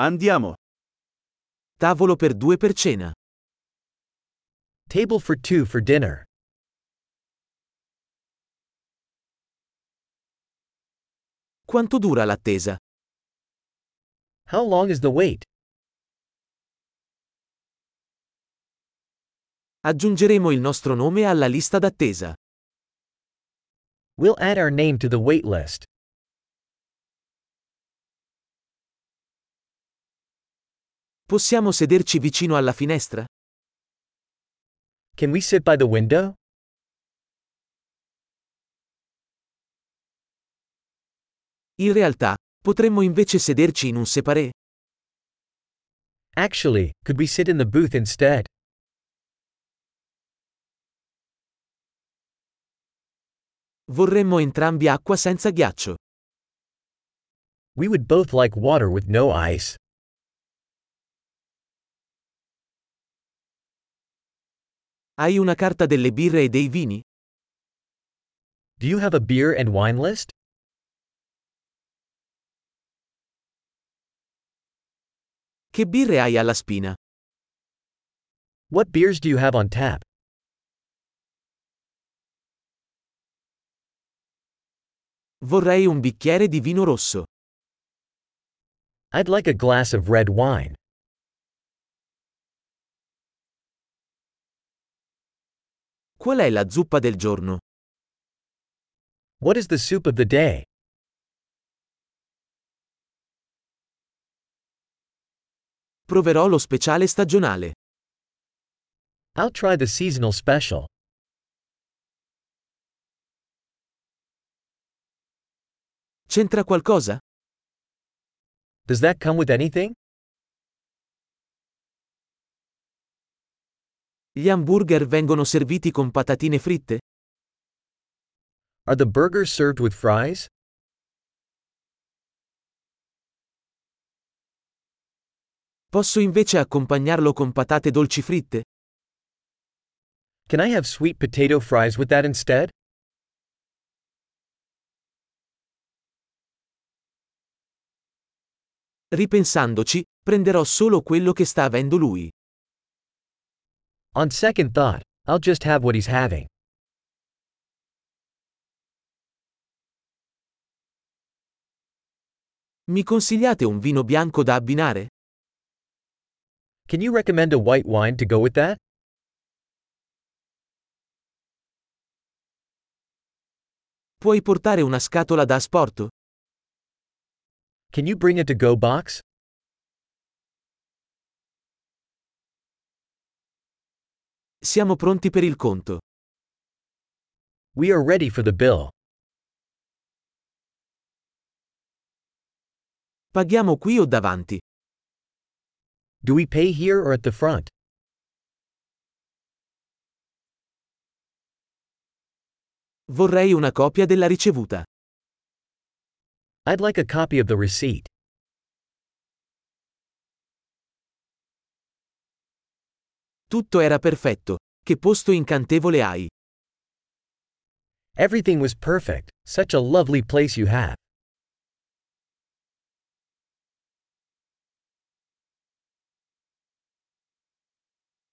Andiamo. Tavolo per due per cena. Table for two for dinner. Quanto dura l'attesa? How long is the wait? Aggiungeremo il nostro nome alla lista d'attesa. We'll add our name to the wait list. Possiamo sederci vicino alla finestra? Can we sit by the window? In realtà, potremmo invece sederci in un separé. Actually, could we sit in the booth instead? Vorremmo entrambi acqua senza ghiaccio. We would both like water with no ice. Hai una carta delle birre e dei vini? Do you have a beer and wine list? Che birre hai alla spina? What beers do you have on tap? Vorrei un bicchiere di vino rosso. I'd like a glass of red wine. Qual è la zuppa del giorno? What is the soup of the day? Proverò lo speciale stagionale. I'll try the seasonal special. C'entra qualcosa? Does that come with anything? Gli hamburger vengono serviti con patatine fritte? Are the burgers served with fries? Posso invece accompagnarlo con patate dolci fritte? Can I have sweet potato fries with that instead? Ripensandoci, prenderò solo quello che sta avendo lui. On second thought, I'll just have what he's having. Mi consigliate un vino bianco da abbinare? Can you recommend a white wine to go with that? Puoi portare una scatola da asporto? Can you bring a to go box? Siamo pronti per il conto. We are ready for the bill. Paghiamo qui o davanti? Do we pay here or at the front? Vorrei una copia della ricevuta. I'd like a copy of the receipt. Tutto era perfetto. Che posto incantevole hai. Everything was perfect, such a lovely place you have.